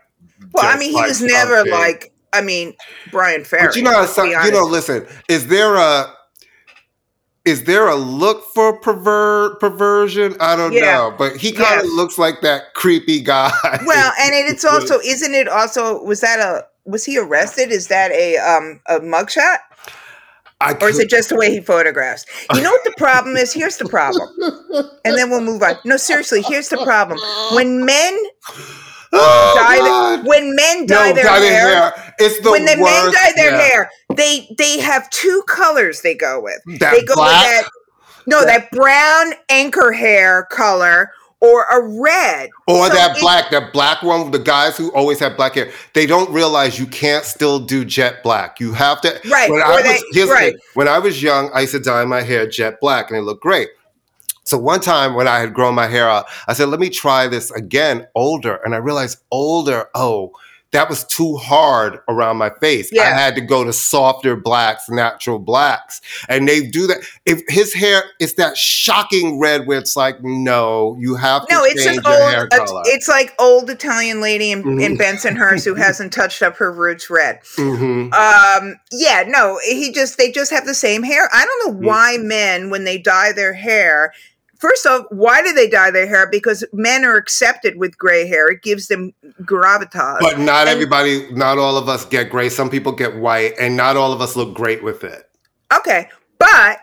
Well, I mean, he like was never like. I mean, Bryan Ferry. But you know, how let's be some, you know. Listen, is there a is there a look for pervert perversion? I don't Yeah. know, but he kind of Yes. looks like that creepy guy. [LAUGHS] Well, and it, it's [LAUGHS] also isn't it also was that a was he arrested? Is that a um a mugshot? I Or is it just the way he photographs? You know what the problem is? Here's the problem. [LAUGHS] And then we'll move on. No, seriously, here's the problem. When men Oh, dye God. the, when men dye no, their dye hair, It's the when the men dye their Yeah. hair, they they have two colors they go with. That they go black? with that no, that brown anchor hair color or a red. Or So that it- black, that black one, the guys who always have black hair, they don't realize you can't still do jet black. You have to. Right, When I, they- was, right. when I was young, I used to dye my hair jet black and it looked great. So one time when I had grown my hair out, I said, let me try this again, older. And I realized older, oh, that was too hard around my face. I had to go to softer blacks, natural blacks. And they do that. If his hair is that shocking red where it's like, no, you have to No, it's change an old. hair It's, like old Italian lady in, in Mhm. Bensonhurst who [LAUGHS] hasn't touched up her roots red. Mhm. Um, yeah, no, he just they just have the same hair. I don't Mm. know why men when they dye their hair. First off, why do they dye their hair? Because men are accepted with gray hair. It gives them gravitas. But not And- everybody, not all of us get gray. Some people get white, and not all of us look great with it. Okay, but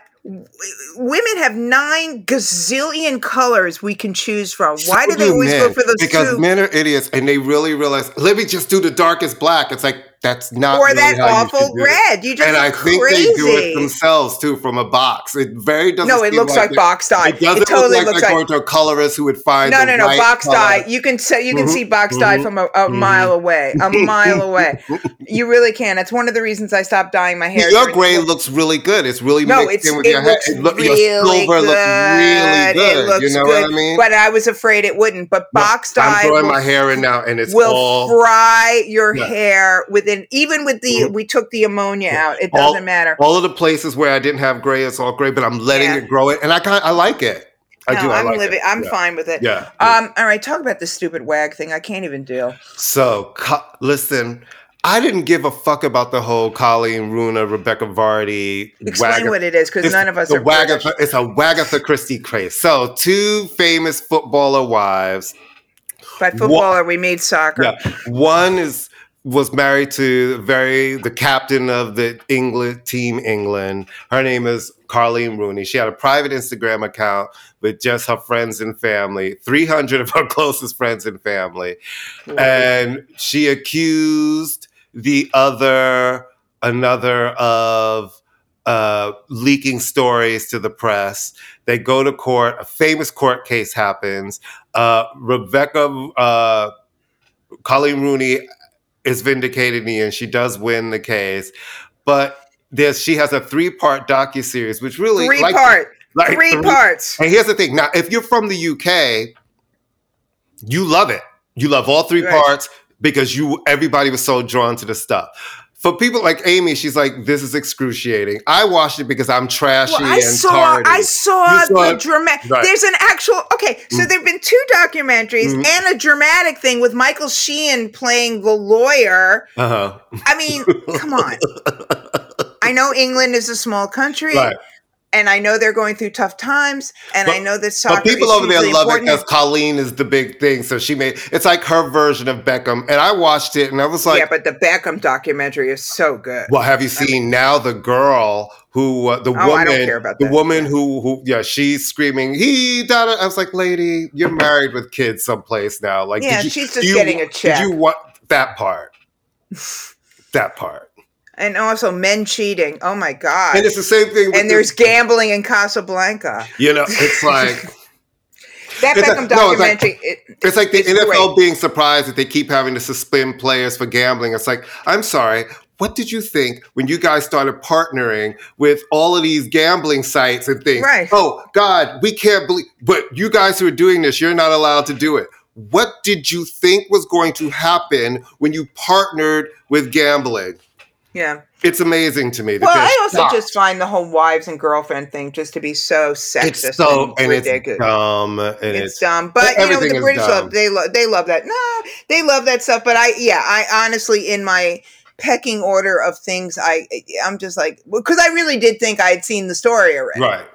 women have nine gazillion colors we can choose from. Why So do they always men, go for those Because two? men are idiots, and they really realize. Let me just do the darkest black. It's like that's not or really that you awful it. red. You just And I think crazy. they do it themselves too from a box. It very doesn't. No, it looks like they- box dye. It doesn't It totally look like looks like- going to a colorist who would find. No, no, no, right box color. dye. You can say you can Mhm, see box dye mhm, from a, a mile away. A [LAUGHS] mile away. You really can. It's one of the reasons I stopped dyeing my hair. Your gray looks really good. It's really No, it's in with it your hair. looks It look- really your silver good. looks really good. It looks you know good. what I mean? But I was afraid it wouldn't. But No, box dye I'm will, my hair in now, and it's will fry your hair within even with the Mhm. we took the ammonia out. It doesn't matter. all of the places where I didn't have gray, it's all gray, but I'm letting Yeah. it grow it, and I kind I like it. I do. I I'm like living. it. I'm Yeah. fine with it. Yeah. Um. All right. Talk about this stupid wag thing. I can't even deal. So, co- listen, I didn't give a fuck about the whole Coleen Rooney, Rebekah Vardy. Explain what it is, because none of us are Wagatha, It's a Wagatha Christie craze. So, two famous footballer wives. By footballer, we mean soccer. Yeah, one is was married to very the captain of the England team England. Her name is Coleen Rooney. She had a private Instagram account with just her friends and family, 300 of her [LAUGHS] closest friends and family. And she accused the other another of uh, leaking stories to the press. They go to court. A famous court case happens. Uh, Rebecca, uh, Coleen Rooney is vindicated in the end. She does win the case, but there's she has a three part docu series, which really Three like- part. like three, three- parts. And here's the thing: now, if you're from the UK, you love it. You love all three Right. parts because you everybody was so drawn to the stuff. For people like Amy, she's like, "This is excruciating." I watched it because I'm trashy Well, I and saw. tardy. I saw, saw the dramatic. Right. There's an actual. Okay, so there've been two documentaries Mhm. and a dramatic thing with Michael Sheen playing the lawyer. uh-huh. I mean, come on. [LAUGHS] I know England is a small country, Right. And I know they're going through tough times, and I know that soccer. But people over there love it important. because Coleen is the big thing. So she made it's like her version of Beckham. And I watched it and I was like, yeah, but the Beckham documentary is so good. Well, have you seen now the girl who uh, the Oh, I woman don't care about the woman who who yeah she's screaming he da. I was like, lady, you're married with kids someplace now. Like, Yeah, you, she's just you- getting a check. Did you want that part? that part. And also men cheating. Oh my god. And it's the same thing. With and there's the, gambling in Casablanca. you know, it's like [LAUGHS] That It's Beckham like- no, it's like- it- It's like the It's NFL great. being surprised that they keep having to suspend players for gambling. It's like, I'm sorry, what did you think when you guys started partnering with all of these gambling sites and things? Right. Oh, God, we can't believe, but you guys who are doing this, you're not allowed to do it. What did you think was going to happen when you partnered with gambling? Yeah. It's amazing to me. Well, I also shocked. just find the whole wives and girlfriend thing just to be so sexist it's so and and it's dumb and it's, it's, dumb, but you know the British dumb. love they love they love that. No, they love that stuff. But I, yeah, I honestly, in my pecking order of things, I, I'm just like because I really did think I had seen the story already. right.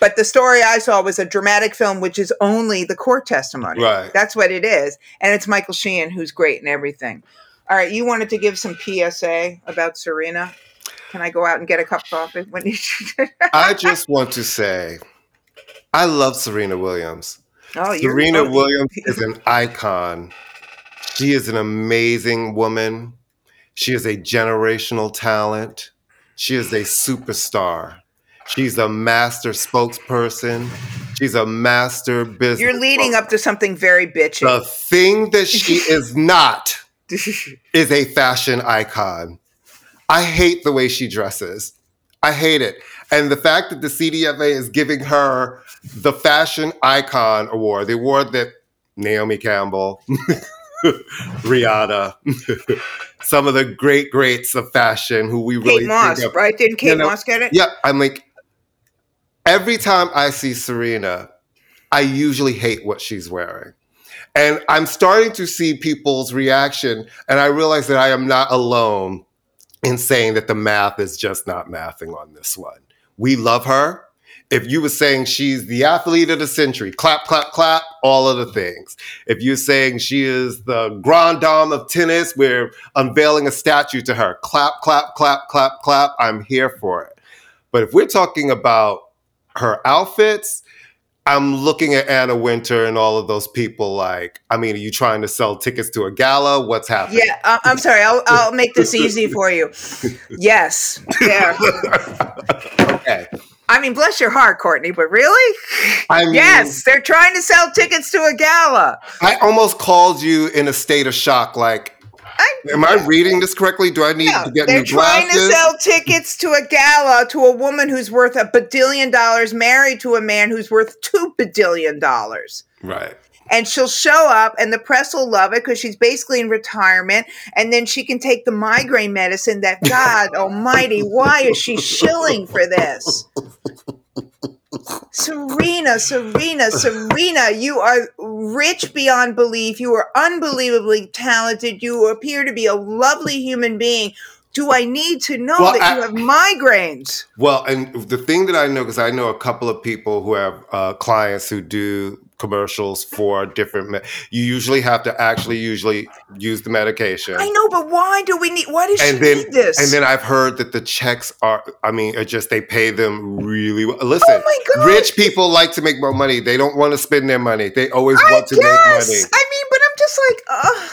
But the story I saw was a dramatic film, which is only the court testimony. Right. That's what it is, and it's Michael Sheen who's great and everything. All right, you wanted to give some PSA about Serena. Can I go out and get a cup of coffee when you? [LAUGHS] I just want to say, I love Serena Williams. oh, Serena Williams is [LAUGHS] an icon. She is an amazing woman. She is a generational talent. She is a superstar. She's a master spokesperson. She's a master business. You're leading up to something very bitchy. The thing that she [LAUGHS] is not [LAUGHS] is a fashion icon. I hate the way she dresses. I hate it. And the fact that the CFDA is giving her the Fashion Icon Award, the award that Naomi Campbell, [LAUGHS] Rihanna, [LAUGHS] some of the great greats of fashion who we really Kate Moss, of. right? Didn't Kate You know, Moss get it? Yeah, I'm like, every time I see Serena, I usually hate what she's wearing. And I'm starting to see people's reaction, and I realize that I am not alone in saying that the math is just not mathing on this one. We love her. If you were saying she's the athlete of the century, clap, clap, clap, all of the things. If you're saying she is the grand dame of tennis, we're unveiling a statue to her. Clap, clap, clap, clap, clap. I'm here for it. But if we're talking about her outfits, I'm looking at Anna Wintour and all of those people like, I mean, are you trying to sell tickets to a gala? What's happening? Yeah, I- I'm sorry. I'll, I'll make this easy for you. [LAUGHS] Yes. Yeah. okay. I mean, bless your heart, Courtney, but really? I mean, yes, they're trying to sell tickets to a gala. I almost called you in a state of shock. Like, I, am I reading this correctly? Do I need No, to get new they're new trying glasses? to sell tickets to a gala to a woman who's worth a badillion dollars, married to a man who's worth two badillion dollars. right. And she'll show up, and the press will love it because she's basically in retirement. And then she can take the migraine medicine that, [LAUGHS] God almighty, why is she shilling for this? [LAUGHS] Serena, Serena, Serena, you are rich beyond belief. You are unbelievably talented. You appear to be a lovely human being. Do I need to know Well, that I- you have migraines? Well, and the thing that I know, because I know a couple of people who have uh, clients who do commercials for different. You usually have to actually usually use the medication. I know, but why do we need? Why does and she then, need this? and then I've heard that the checks are. I mean, are just they pay them really well. Listen, Oh rich people like to make more money. They don't want to spend their money. They always I want to guess. make money. I mean, but I'm just like, uh,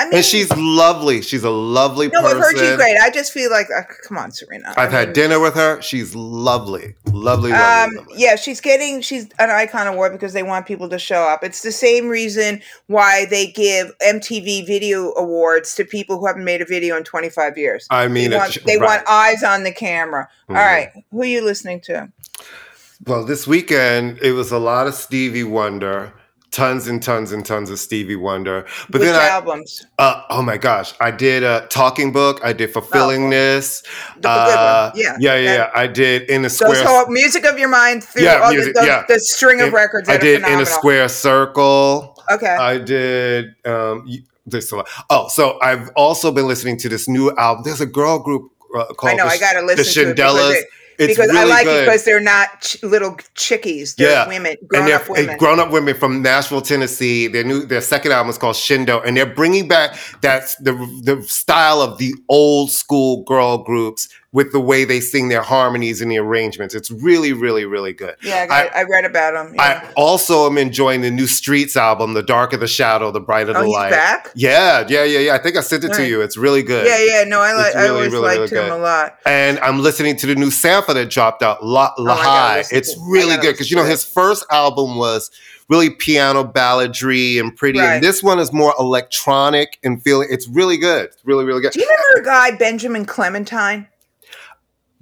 I, mean, And she's lovely. She's a lovely no, person. No, I've heard she's great. I just feel like, uh, come on, Serena. I've had dinner with her. She's lovely, lovely, lovely. Um, lovely. yeah, she's getting she's an icon award because they want people to show up. It's the same reason why they give MTV Video Awards to people who haven't made a video in 25 years. I mean, they it's- want, they right. want eyes on the camera. All Mhm. right, who are you listening to? Well, this weekend it was a lot of Stevie Wonder, tons and tons and tons of Stevie Wonder. But Which then I, albums? uh, oh my gosh, I did a talking book. I did fulfillingness. Oh, Uh. Yeah. yeah, yeah, yeah. I did in a square. so music of your mind through Yeah, all music, the, the, yeah. the string of In- records. I did in a square circle. Okay. I did. Um, this a lot. Oh, so I've also been listening to this new album. There's a girl group uh, called I know. the, I got to the listen to it because, Shandellas. it, It's because really I like good. it because they're not ch- little chickies. They're yeah, women, and they're up women. grown up women from Nashville, Tennessee. Their new their second album is called Shindo, and they're bringing back that the the style of the old school girl groups with the way they sing their harmonies and the arrangements. It's really, really, really good. yeah, I, got, I, read about them. Yeah. I also am enjoying the new Streets album, The Darker the Shadow, The Brighter oh, the he's Light. back. Yeah, yeah, yeah, yeah. I think I sent it to Alright. you. It's really good. Yeah, yeah. No, I like. It's I really, always really, liked really him a lot. And I'm listening to the new Sampha that dropped out, La, La Oh, High. It's to really good because you know his first album was really piano balladry and pretty, Right. and this one is more electronic and feeling. It's really good. It's really, really good. Do you remember a guy Benjamin Clementine?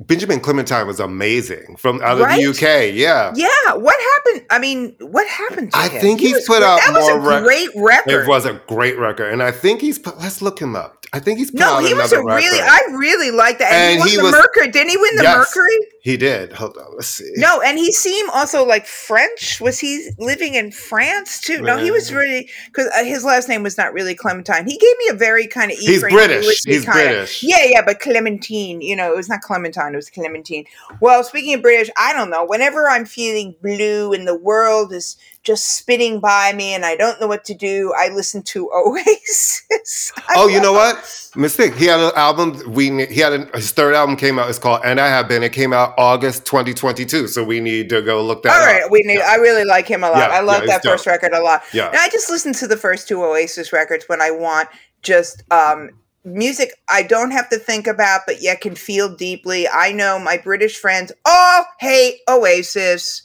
Benjamin Clementine was amazing from out of Right? the UK. Yeah, Yeah. What happened? I mean, what happened to I him? think He he's was put great. out That was more a rec- great record. it was a great record, and I think he's. Put, let's look him up. I think he's no, he was a really. record. I really liked that. And, And he won he the was- Mercury. Didn't he win the Yes. Mercury? He did. Hold on. Let's see. No, and he seemed also like French. Was he living in France too? No, he was really because uh, his last name was not really Clementine. He gave me a very kind of He's British. He's British. Yeah, yeah, but Clementine. You know, it was not Clementine. It was Clementine. Well, speaking of British, I don't know. Whenever I'm feeling blue and the world is just spinning by me and I don't know what to do, I listen to [LAUGHS] Oasis. Oh, you know what? Mistake. He had an album. We he had a, his third album came out. It's called "And I Have Been." It came out August 2022. So we need to go look that All right, up. we need. I really like him a lot. Yeah, I love yeah, that first dope. record a lot. Yeah. And I just listen to the first two Oasis records when I want just um, music I don't have to think about, but yet can feel deeply. I know my British friends all hate Oasis.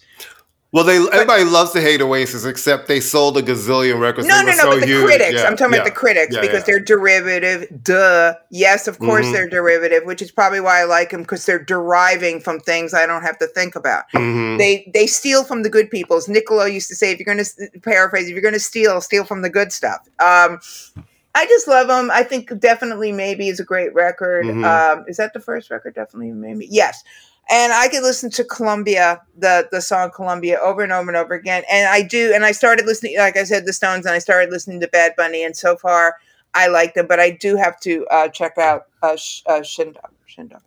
Well, they everybody loves to hate Oasis, except they sold a gazillion records. No, no, no, so but the huge. critics. Yeah, I'm talking yeah, about the critics yeah, because they're derivative. Duh. Yes, of course Mhm. they're derivative, which is probably why I like them because they're deriving from things I don't have to think about. Mhm. they they steal from the good people. As Niccolo used to say, if you're going to paraphrase, if you're going to steal, steal from the good stuff. Um, I just love them. I think definitely maybe is a great record. Mhm. Um, is that the first record? Definitely maybe yes. And I could listen to Columbia, the the song Columbia, over and over and over again. And I do. And I started listening, like I said, the Stones, and I started listening to Bad Bunny. And so far, I like them. But I do have to uh, check out uh, Sh- uh. Shindo.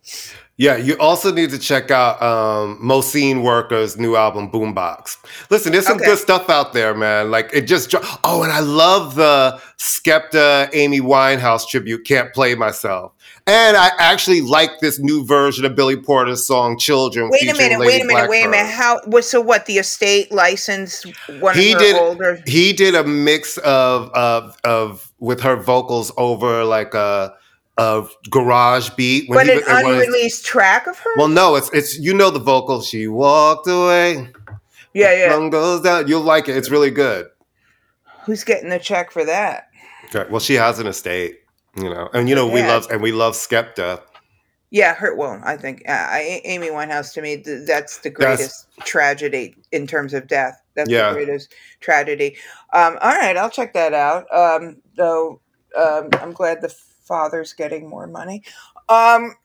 Yeah, you also need to check out um, Mosine Worker's new album Boombox. Listen, there's some Okay. good stuff out there, man. Like it just oh, and I love the Skepta Amy Winehouse tribute. Can't play myself. And I actually like this new version of Billy Porter's song "Children." Wait a minute, Lady wait a minute, wait a minute. How what so what the estate licensed one He of did. older He did a mix of of of with her vocals over like a a garage beat. but an was- it was- unreleased track of her? well, no, it's it's you know the vocal. She walked away. yeah, yeah. Sun goes down. You'll like it. It's really good. Who's getting the check for that? Okay. Well, she has an estate, you know, and you know we love and we love Skepta. Yeah, her. Well, I think uh, I, Amy Winehouse to me th- that's the That's- greatest tragedy in terms of death. That's Yeah. the greatest tragedy. Um, all right, I'll check that out. Um, though um, I'm glad the father's getting more money. Um,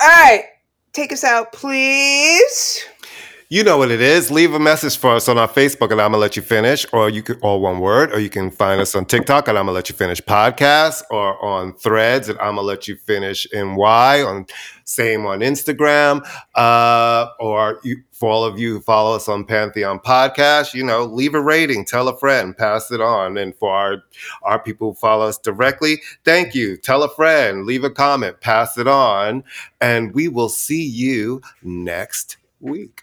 all right, take us out, please. You know what it is. Leave a message for us on our Facebook and I'm gonna let you finish, or you can all one word, or you can find us on TikTok and I'm gonna let you finish podcast, or on threads and I'm gonna let you finish NY on same on Instagram. Uh, or you, for all of you who follow us on Pantheon Podcast, you know, leave a rating, tell a friend, pass it on. And for our our people who follow us directly, thank you. Tell a friend, leave a comment, pass it on, and we will see you next week.